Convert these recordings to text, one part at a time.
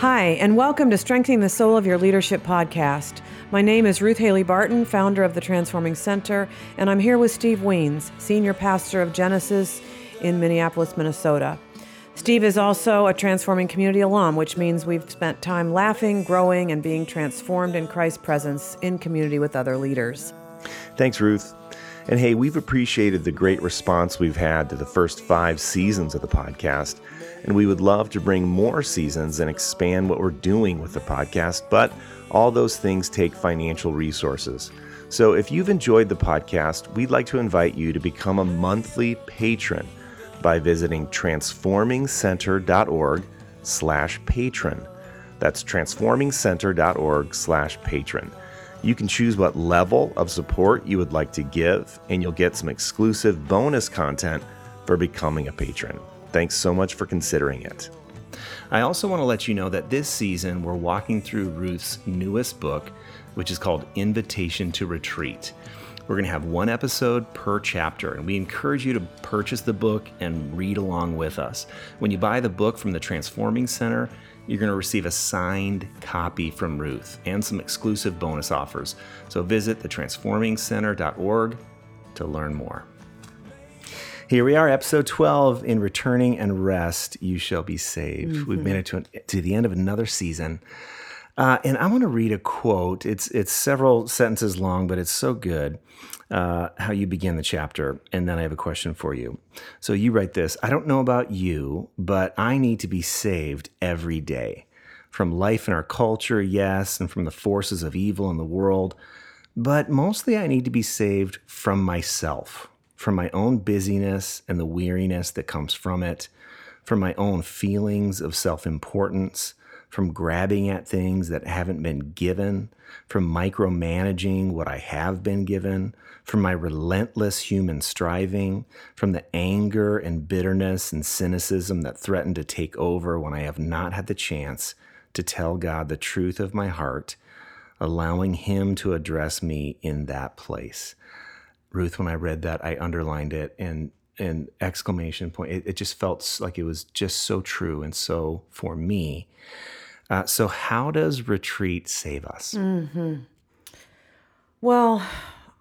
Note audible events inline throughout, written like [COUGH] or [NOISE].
Hi, and welcome to Strengthening the Soul of Your Leadership podcast. My name is Ruth Haley Barton, founder of the Transforming Center, and I'm here with Steve Wiens, senior pastor of Genesis in Minneapolis, Minnesota. Steve is also a transforming community alum, which means we've spent time laughing, growing, and being transformed in Christ's presence in community with other leaders. Thanks, Ruth. And hey, we've appreciated the great response we've had to the first five seasons of the podcast and we would love to bring more seasons and expand what we're doing with the podcast, but all those things take financial resources. So if you've enjoyed the podcast, we'd like to invite you to become a monthly patron by visiting transformingcenter.org slash patron. That's transformingcenter.org slash patron. You can choose what level of support you would like to give, and you'll get some exclusive bonus content for becoming a patron. Thanks so much for considering it. I also want to let you know that this season we're walking through Ruth's newest book, which is called Invitation to Retreat. We're going to have one episode per chapter, and we encourage you to purchase the book and read along with us. When you buy the book from the Transforming Center, you're going to receive a signed copy from Ruth and some exclusive bonus offers. So visit thetransformingcenter.org to learn more. Here we are, episode 12 in Returning and Rest, You Shall Be Saved. Mm-hmm. We've made it to, to the end of another season. Uh, and I want to read a quote. It's, it's several sentences long, but it's so good uh, how you begin the chapter. And then I have a question for you. So you write this I don't know about you, but I need to be saved every day from life in our culture, yes, and from the forces of evil in the world. But mostly I need to be saved from myself from my own busyness and the weariness that comes from it, from my own feelings of self importance, from grabbing at things that haven't been given, from micromanaging what I have been given, from my relentless human striving, from the anger and bitterness and cynicism that threaten to take over when I have not had the chance to tell God the truth of my heart, allowing Him to address me in that place. Ruth, when I read that, I underlined it and and exclamation point. It, it just felt like it was just so true and so for me. Uh, so, how does retreat save us? Mm-hmm. Well,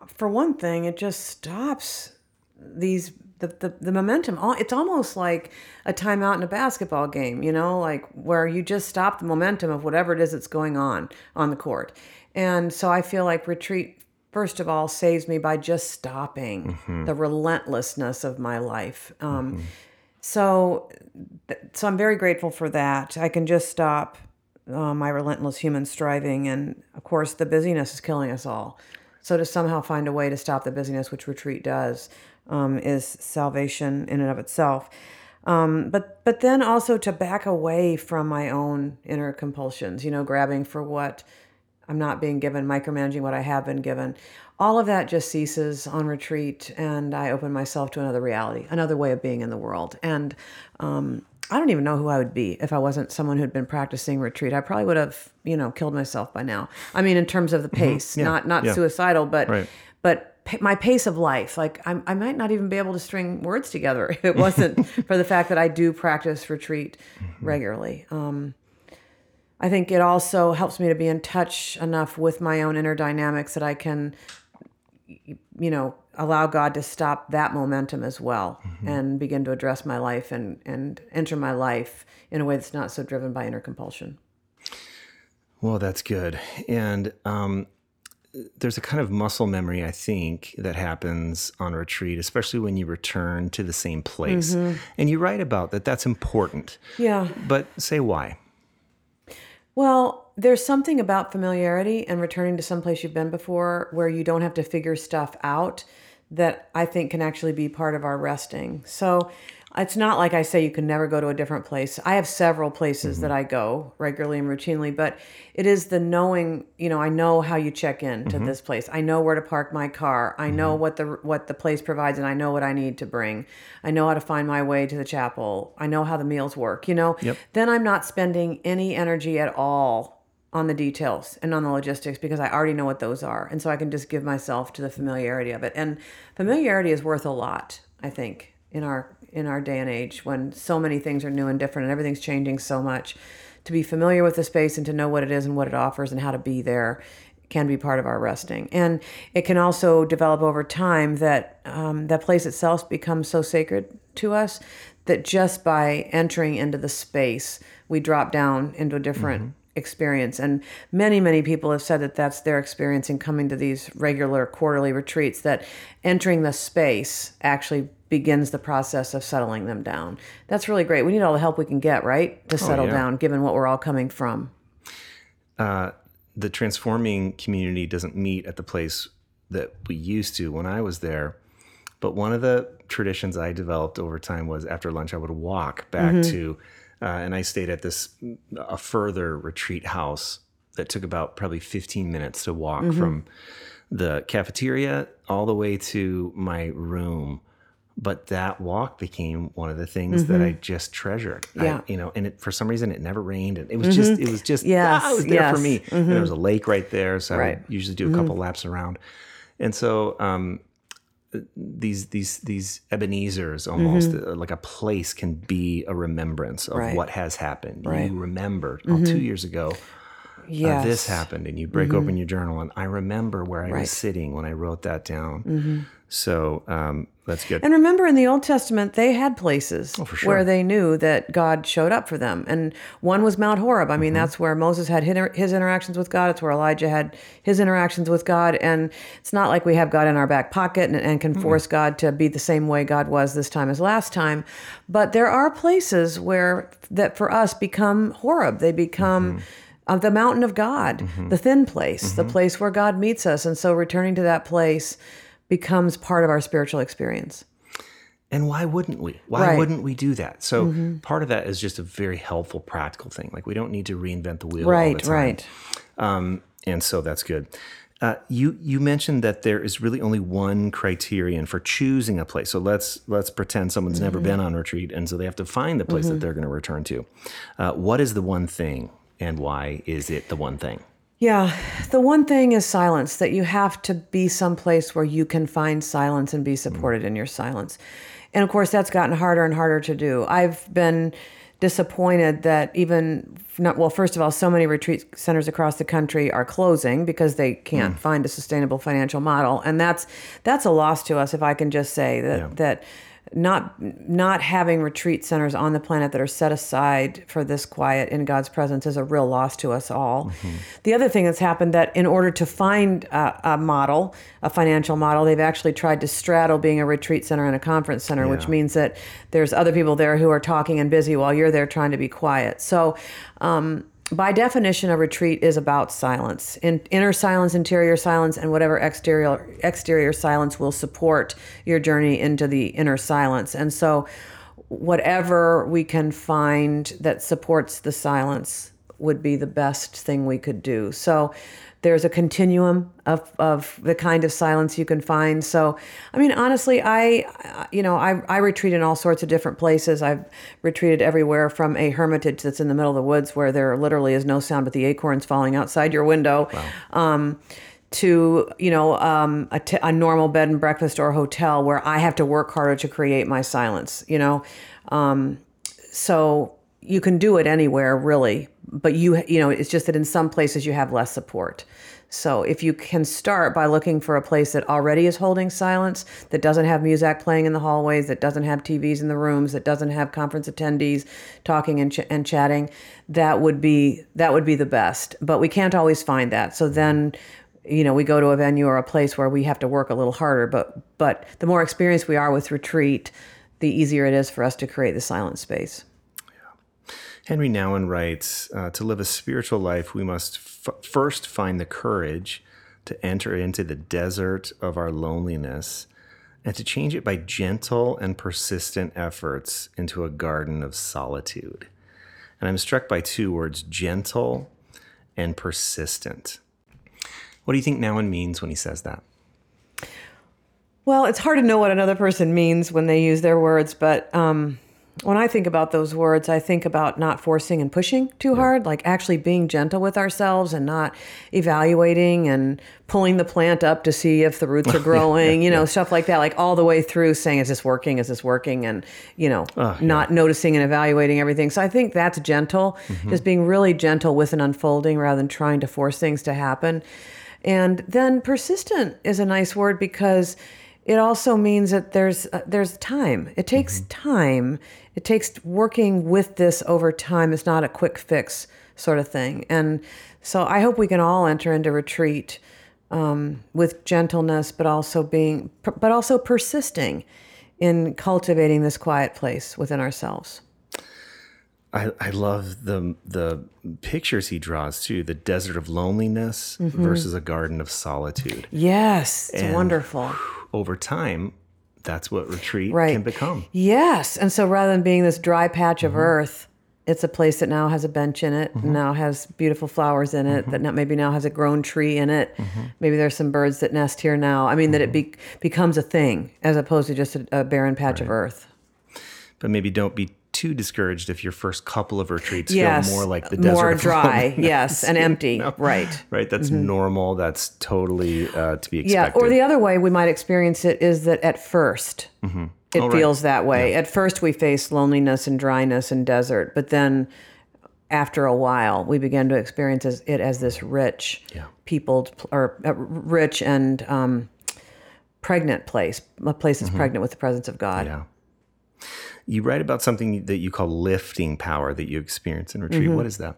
for one thing, it just stops these the, the, the momentum. It's almost like a timeout in a basketball game, you know, like where you just stop the momentum of whatever it is that's going on on the court. And so I feel like retreat first of all saves me by just stopping mm-hmm. the relentlessness of my life um, mm-hmm. so so i'm very grateful for that i can just stop uh, my relentless human striving and of course the busyness is killing us all so to somehow find a way to stop the busyness which retreat does um, is salvation in and of itself um, but but then also to back away from my own inner compulsions you know grabbing for what I'm not being given, micromanaging what I have been given. All of that just ceases on retreat, and I open myself to another reality, another way of being in the world. And um, I don't even know who I would be if I wasn't someone who'd been practicing retreat. I probably would have, you know, killed myself by now. I mean, in terms of the pace, mm-hmm. yeah. not not yeah. suicidal, but right. but my pace of life. Like I, I might not even be able to string words together [LAUGHS] if it wasn't [LAUGHS] for the fact that I do practice retreat mm-hmm. regularly. Um, I think it also helps me to be in touch enough with my own inner dynamics that I can, you know, allow God to stop that momentum as well mm-hmm. and begin to address my life and, and enter my life in a way that's not so driven by inner compulsion. Well, that's good. And um, there's a kind of muscle memory, I think, that happens on retreat, especially when you return to the same place. Mm-hmm. And you write about that. That's important. Yeah. But say why. Well, there's something about familiarity and returning to someplace you've been before where you don't have to figure stuff out that I think can actually be part of our resting. So it's not like I say you can never go to a different place. I have several places mm-hmm. that I go regularly and routinely, but it is the knowing, you know, I know how you check in to mm-hmm. this place. I know where to park my car. I mm-hmm. know what the what the place provides and I know what I need to bring. I know how to find my way to the chapel. I know how the meals work, you know. Yep. Then I'm not spending any energy at all on the details and on the logistics because I already know what those are. And so I can just give myself to the familiarity of it. And familiarity is worth a lot, I think in our in our day and age when so many things are new and different and everything's changing so much. To be familiar with the space and to know what it is and what it offers and how to be there can be part of our resting. And it can also develop over time that um, that place itself becomes so sacred to us that just by entering into the space, we drop down into a different mm-hmm. experience. And many, many people have said that that's their experience in coming to these regular quarterly retreats, that entering the space actually begins the process of settling them down. That's really great. We need all the help we can get, right? To oh, settle oh, yeah. down, given what we're all coming from. Uh, the transforming community doesn't meet at the place that we used to when I was there. But one of the traditions I developed over time was after lunch, I would walk back mm-hmm. to, uh, and I stayed at this a further retreat house that took about probably 15 minutes to walk mm-hmm. from the cafeteria all the way to my room but that walk became one of the things mm-hmm. that I just treasured. Yeah. I, you know, and it, for some reason it never rained and it was mm-hmm. just, it was just, yes. ah, it was there yes. for me. Mm-hmm. And there was a lake right there. So right. I usually do a couple mm-hmm. laps around. And so, um, these these these Ebenezer's almost mm-hmm. uh, like a place can be a remembrance of right. what has happened. Right. You remembered oh, two years ago yes. uh, this happened, and you break mm-hmm. open your journal, and I remember where I right. was sitting when I wrote that down. Mm-hmm. So um, that's good. And remember, in the Old Testament, they had places oh, sure. where they knew that God showed up for them. And one was Mount Horeb. I mean, mm-hmm. that's where Moses had his interactions with God. It's where Elijah had his interactions with God. And it's not like we have God in our back pocket and, and can force God to be the same way God was this time as last time. But there are places where that for us become Horeb. They become. Mm-hmm of the mountain of God, mm-hmm. the thin place, mm-hmm. the place where God meets us. And so returning to that place becomes part of our spiritual experience. And why wouldn't we? Why right. wouldn't we do that? So mm-hmm. part of that is just a very helpful, practical thing. Like we don't need to reinvent the wheel. Right, the right. Um, and so that's good. Uh, you you mentioned that there is really only one criterion for choosing a place. So let's let's pretend someone's mm-hmm. never been on retreat, and so they have to find the place mm-hmm. that they're going to return to. Uh, what is the one thing, and why is it the one thing? Yeah, the one thing is silence, that you have to be someplace where you can find silence and be supported mm. in your silence. And of course, that's gotten harder and harder to do. I've been disappointed that even not well first of all so many retreat centers across the country are closing because they can't mm. find a sustainable financial model and that's that's a loss to us if i can just say that yeah. that not not having retreat centers on the planet that are set aside for this quiet in God's presence is a real loss to us all. Mm-hmm. The other thing that's happened that in order to find a, a, model, a financial model, they've actually tried to straddle being a retreat center and a conference center, yeah. which means that there's other people there who are talking and busy while you're there trying to be quiet. So. Um, by definition, a retreat is about silence, in, inner silence, interior silence, and whatever exterior exterior silence will support your journey into the inner silence. And so, whatever we can find that supports the silence would be the best thing we could do. So, there's a continuum of, of the kind of silence you can find. So, I mean, honestly, I, you know, I, I retreat in all sorts of different places. I've retreated everywhere from a hermitage that's in the middle of the woods where there literally is no sound but the acorns falling outside your window. Wow. Um, to you know um, a, t- a normal bed and breakfast or hotel where I have to work harder to create my silence. You know, um, so you can do it anywhere really but you you know it's just that in some places you have less support. So if you can start by looking for a place that already is holding silence that doesn't have music playing in the hallways that doesn't have tvs in the rooms that doesn't have conference attendees talking and, ch- and chatting that would be that would be the best. But we can't always find that. So then you know we go to a venue or a place where we have to work a little harder. But but the more experienced we are with retreat the easier it is for us to create the silent space Henri Nouwen writes uh, To live a spiritual life, we must f- first find the courage to enter into the desert of our loneliness and to change it by gentle and persistent efforts into a garden of solitude. And I'm struck by two words gentle and persistent. What do you think Nouwen means when he says that? Well, it's hard to know what another person means when they use their words, but um, when I think about those words, I think about not forcing and pushing too hard, like actually being gentle with ourselves and not evaluating and pulling the plant up to see if the roots are [LAUGHS] growing, you know, stuff like that, like all the way through saying, is this working? Is this working? And, you know, ah, not noticing and evaluating everything. So I think that's gentle, mm-hmm. just being really gentle with an unfolding rather than trying to force things to happen. And then persistent is a nice word because it also means that there's uh, there's time. It takes time. It takes working with this over time. It's not a quick fix sort of thing. And so I hope we can all enter into retreat um, with gentleness, but also being, but also persisting in cultivating this quiet place within ourselves. I, I love the the pictures he draws too. The desert of loneliness versus a garden of solitude. Yes, it's wonderful. Over time, that's what retreat Right. can become. Yes. And so rather than being this dry patch of mm-hmm. earth, it's a place that now has a bench in it, and now has beautiful flowers in it, that mm-hmm. now, maybe now has a grown tree in it. Maybe there's some birds that nest here now. I mean, that it be, becomes a thing as opposed to just a, a barren patch of earth. But maybe don't be too discouraged if your first couple of retreats Yes. feel more like the desert More dry. [LAUGHS] yes. And [LAUGHS] empty. know? Right. Right, that's normal. That's totally uh, to be expected. Yeah. Or the other way we might experience it is that at 1st it Oh, right. feels that way. At first, we face loneliness and dryness and desert, but then after a while, we begin to experience it as this rich, Yeah. peopled, or uh, rich and um, pregnant place, a place that's pregnant with the presence of God. Mm-hmm. yeah. You write about something that you call lifting power that you experience in retreat. Mm-hmm. What is that?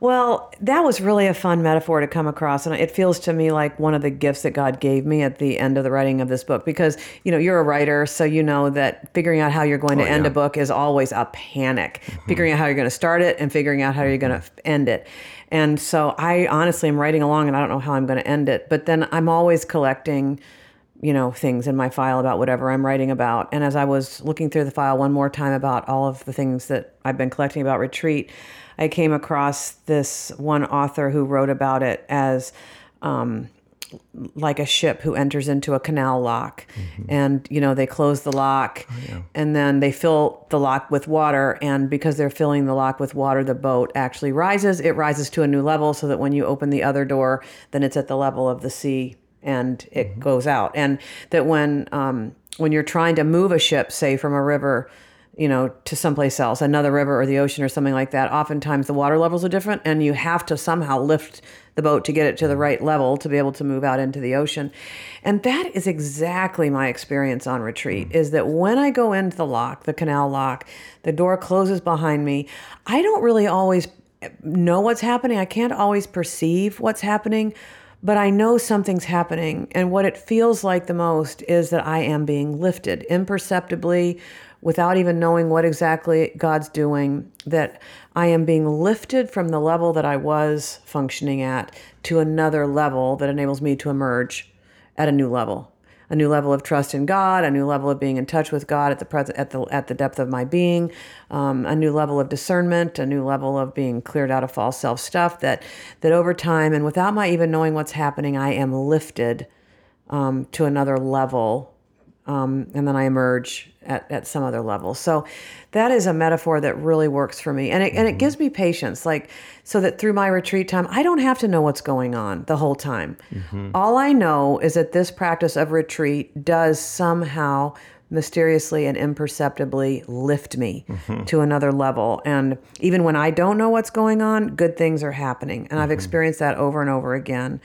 Well, that was really a fun metaphor to come across. And it feels to me like one of the gifts that God gave me at the end of the writing of this book. Because, you know, you're a writer, so you know that figuring out how you're going to end yeah. a book is always a panic. Figuring out how you're going to start it and figuring out how you're going to end it. And so I honestly am writing along and I don't know how I'm going to end it. But then I'm always collecting you know things in my file about whatever I'm writing about. And as I was looking through the file one more time about all of the things that I've been collecting about retreat, I came across this one author who wrote about it as um, like a ship who enters into a canal lock. And you know they close the lock and then they fill the lock with water. And because they're filling the lock with water the boat actually rises. It rises to a new level so that when you open the other door then it's at the level of the sea and it goes out. And that when um, when you're trying to move a ship say from a river you know to someplace else another river or the ocean or something like that oftentimes the water levels are different and you have to somehow lift the boat to get it to the right level to be able to move out into the ocean. And that is exactly my experience on retreat is that when i go into the lock the canal lock the door closes behind me i don't really always know what's happening. I can't always perceive what's happening but I know something's happening. And what it feels like the most is that I am being lifted imperceptibly without even knowing what exactly God's doing, that I am being lifted from the level that I was functioning at to another level that enables me to emerge at a new level. A new level of trust in God, a new level of being in touch with God at the present, at the at the depth of my being, um, a new level of discernment, a new level of being cleared out of false self stuff. That that over time and without my even knowing what's happening, I am lifted um, to another level, um, and then I emerge at, at some other level. So that is a metaphor that really works for me, and it and it gives me patience, like so that through my retreat time, I don't have to know what's going on the whole time. All I know is that this practice of retreat does somehow mysteriously and imperceptibly lift me to another level. And even when I don't know what's going on, good things are happening. And I've experienced that over and over again.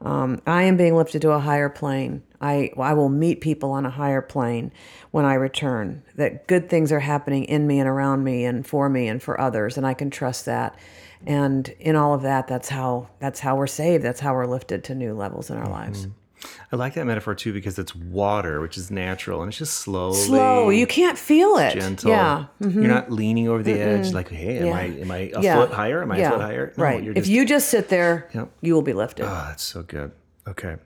Um, I am being lifted to a higher plane. I, I will meet people on a higher plane when I return. That good things are happening in me and around me and for me and for others, and I can trust that. And in all of that, that's how that's how we're saved. That's how we're lifted to new levels in our lives. I like that metaphor too because it's water, which is natural, and it's just slowly Slow, you can't feel it. gentle. Yeah, mm-hmm. You're not leaning over the edge like, hey, am Yeah. I am I a Yeah. foot higher? Am I yeah. a foot higher? No, right. You're if you just sit there, Yep. you will be lifted. Oh, that's so good. Okay.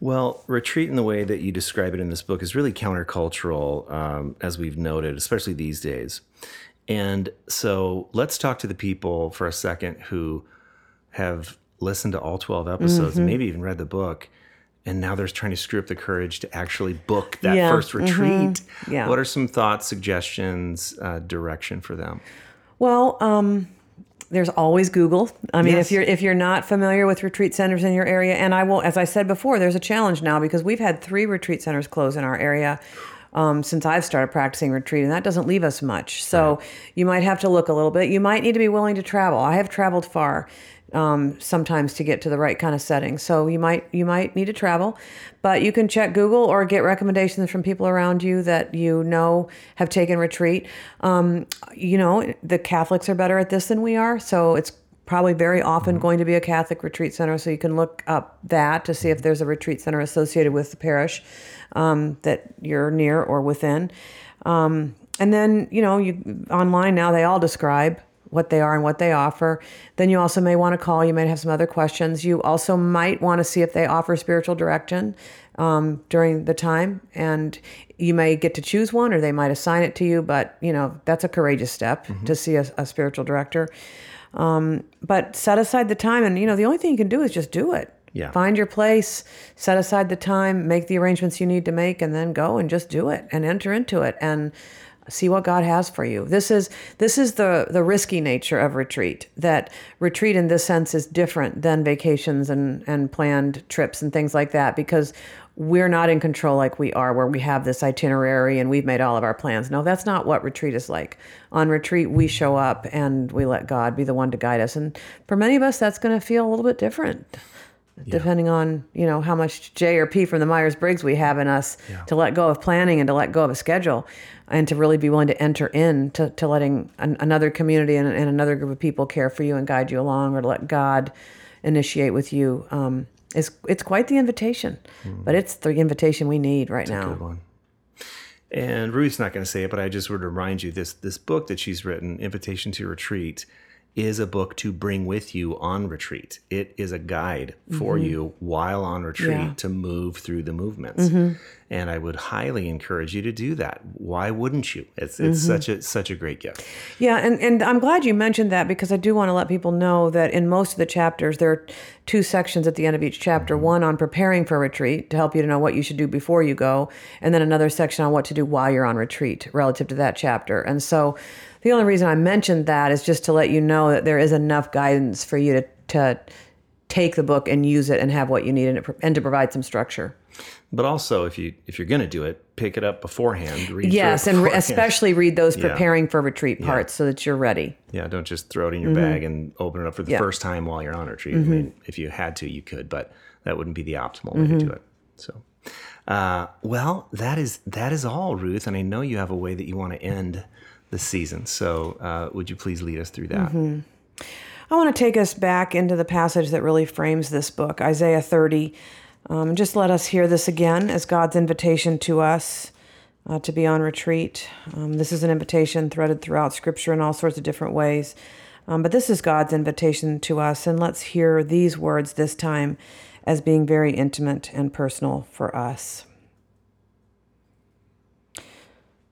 Well, retreat in the way that you describe it in this book is really countercultural, um, as we've noted, especially these days. And so let's talk to the people for a second who have listened to all 12 episodes and maybe even read the book and now they're trying to screw up the courage to actually book that Yeah, first retreat. Yeah. What are some thoughts, suggestions, uh, direction for them? Well, um, there's always Google. I mean, Yes. if you're if you're not familiar with retreat centers in your area, and I will, as I said before, there's a challenge now because we've had three retreat centers close in our area. Um, since I've started practicing retreat, and that doesn't leave us much. So you might have to look a little bit. You might need to be willing to travel. I have traveled far um, sometimes to get to the right kind of setting. So you might you might need to travel, but you can check Google or get recommendations from people around you that you know have taken retreat. Um, you know, the Catholics are better at this than we are, so it's probably very often going to be a Catholic retreat center. So you can look up that to see if there's a retreat center associated with the parish um, that you're near or within. Um, and then you know, you online now they all describe what they are and what they offer. Then you also may want to call. You might have some other questions. You also might want to see if they offer spiritual direction um, during the time, and you may get to choose one, or they might assign it to you. But you know that's a courageous step to see a, a spiritual director. Um, but set aside the time, and you know the only thing you can do is just do it. Yeah. Find your place, set aside the time, make the arrangements you need to make, and then go and just do it and enter into it and see what God has for you. This is this is the the risky nature of retreat. That retreat in this sense is different than vacations and and planned trips and things like that because we're not in control like we are where we have this itinerary and we've made all of our plans. No, that's not what retreat is like. On retreat, we show up and we let God be the one to guide us. And for many of us that's going to feel a little bit different depending on you know how much J or P from the Myers Briggs we have in us to let go of planning and to let go of a schedule, and to really be willing to enter in to, to letting an, another community and, and another group of people care for you and guide you along, or to let God initiate with you. Um, it's it's quite the invitation, but it's the invitation we need right now. Good one. And Ruth's not going to say it, but I just would remind you this this book that she's written, Invitation to Retreat, is a book to bring with you on retreat. It is a guide for you while on retreat Mm-hmm. Yeah. Mm-hmm. to move through the movements. And I would highly encourage you to do that. Why wouldn't you? It's it's Mm-hmm. such a such a great gift. Yeah, and, and I'm glad you mentioned that because I do want to let people know that in most of the chapters, there are two sections at the end of each chapter one on preparing for retreat to help you to know what you should do before you go, and then another section on what to do while you're on retreat relative to that chapter. And so the only reason I mentioned that is just to let you know that there is enough guidance for you to, to take the book and use it and have what you need and, it, and to provide some structure. But also, if you if you're going to do it, pick it up beforehand. Read Yes, and beforehand. especially read those Yeah. preparing for retreat parts so that you're ready. Yeah, don't just throw it in your bag and open it up for the Mm-hmm. Yeah. Mm-hmm. first time while you're on retreat. I mean, if you had to, you could, but that wouldn't be the optimal way to do it. So, uh, well, that is that is all, Ruth. And I know you have a way that you want to end the season. So, uh, would you please lead us through that? Mm-hmm. I want to take us back into the passage that really frames this book, Isaiah 30. Um, just let us hear this again as God's invitation to us uh, to be on retreat. Um, this is an invitation threaded throughout Scripture in all sorts of different ways. Um, but this is God's invitation to us. And let's hear these words this time as being very intimate and personal for us.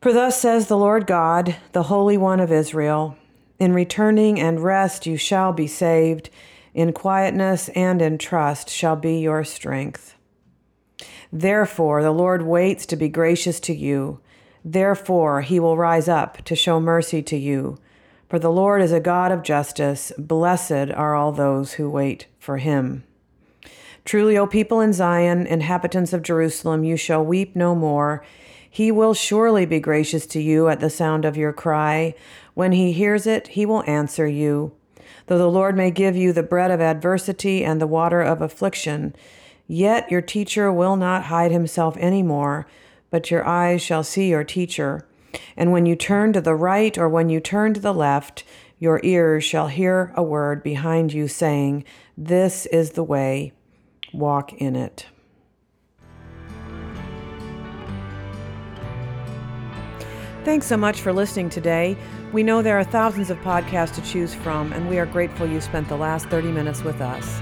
For thus says the Lord God, the Holy One of Israel In returning and rest you shall be saved, in quietness and in trust shall be your strength. Therefore, the Lord waits to be gracious to you. Therefore, he will rise up to show mercy to you. For the Lord is a God of justice. Blessed are all those who wait for him. Truly, O people in Zion, inhabitants of Jerusalem, you shall weep no more. He will surely be gracious to you at the sound of your cry. When he hears it, he will answer you. Though the Lord may give you the bread of adversity and the water of affliction, yet your teacher will not hide himself any more, but your eyes shall see your teacher. And when you turn to the right or when you turn to the left, your ears shall hear a word behind you saying, This is the way walk in it. Thanks so much for listening today. We know there are thousands of podcasts to choose from, and we are grateful you spent the last 30 minutes with us.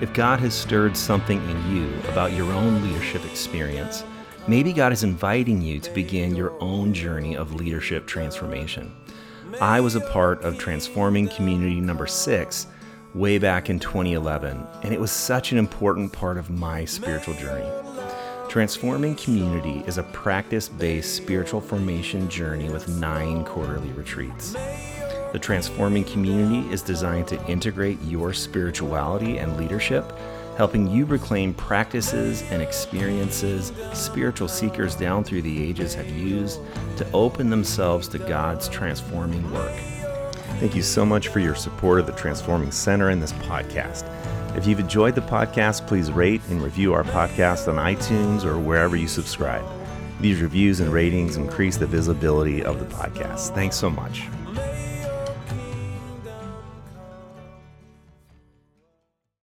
If God has stirred something in you about your own leadership experience, maybe God is inviting you to begin your own journey of leadership transformation. I was a part of transforming community number six, way back in 2011, and it was such an important part of my spiritual journey. Transforming Community is a practice based spiritual formation journey with nine quarterly retreats. The Transforming Community is designed to integrate your spirituality and leadership, helping you reclaim practices and experiences spiritual seekers down through the ages have used to open themselves to God's transforming work. Thank you so much for your support of the Transforming Center and this podcast. If you've enjoyed the podcast, please rate and review our podcast on iTunes or wherever you subscribe. These reviews and ratings increase the visibility of the podcast. Thanks so much.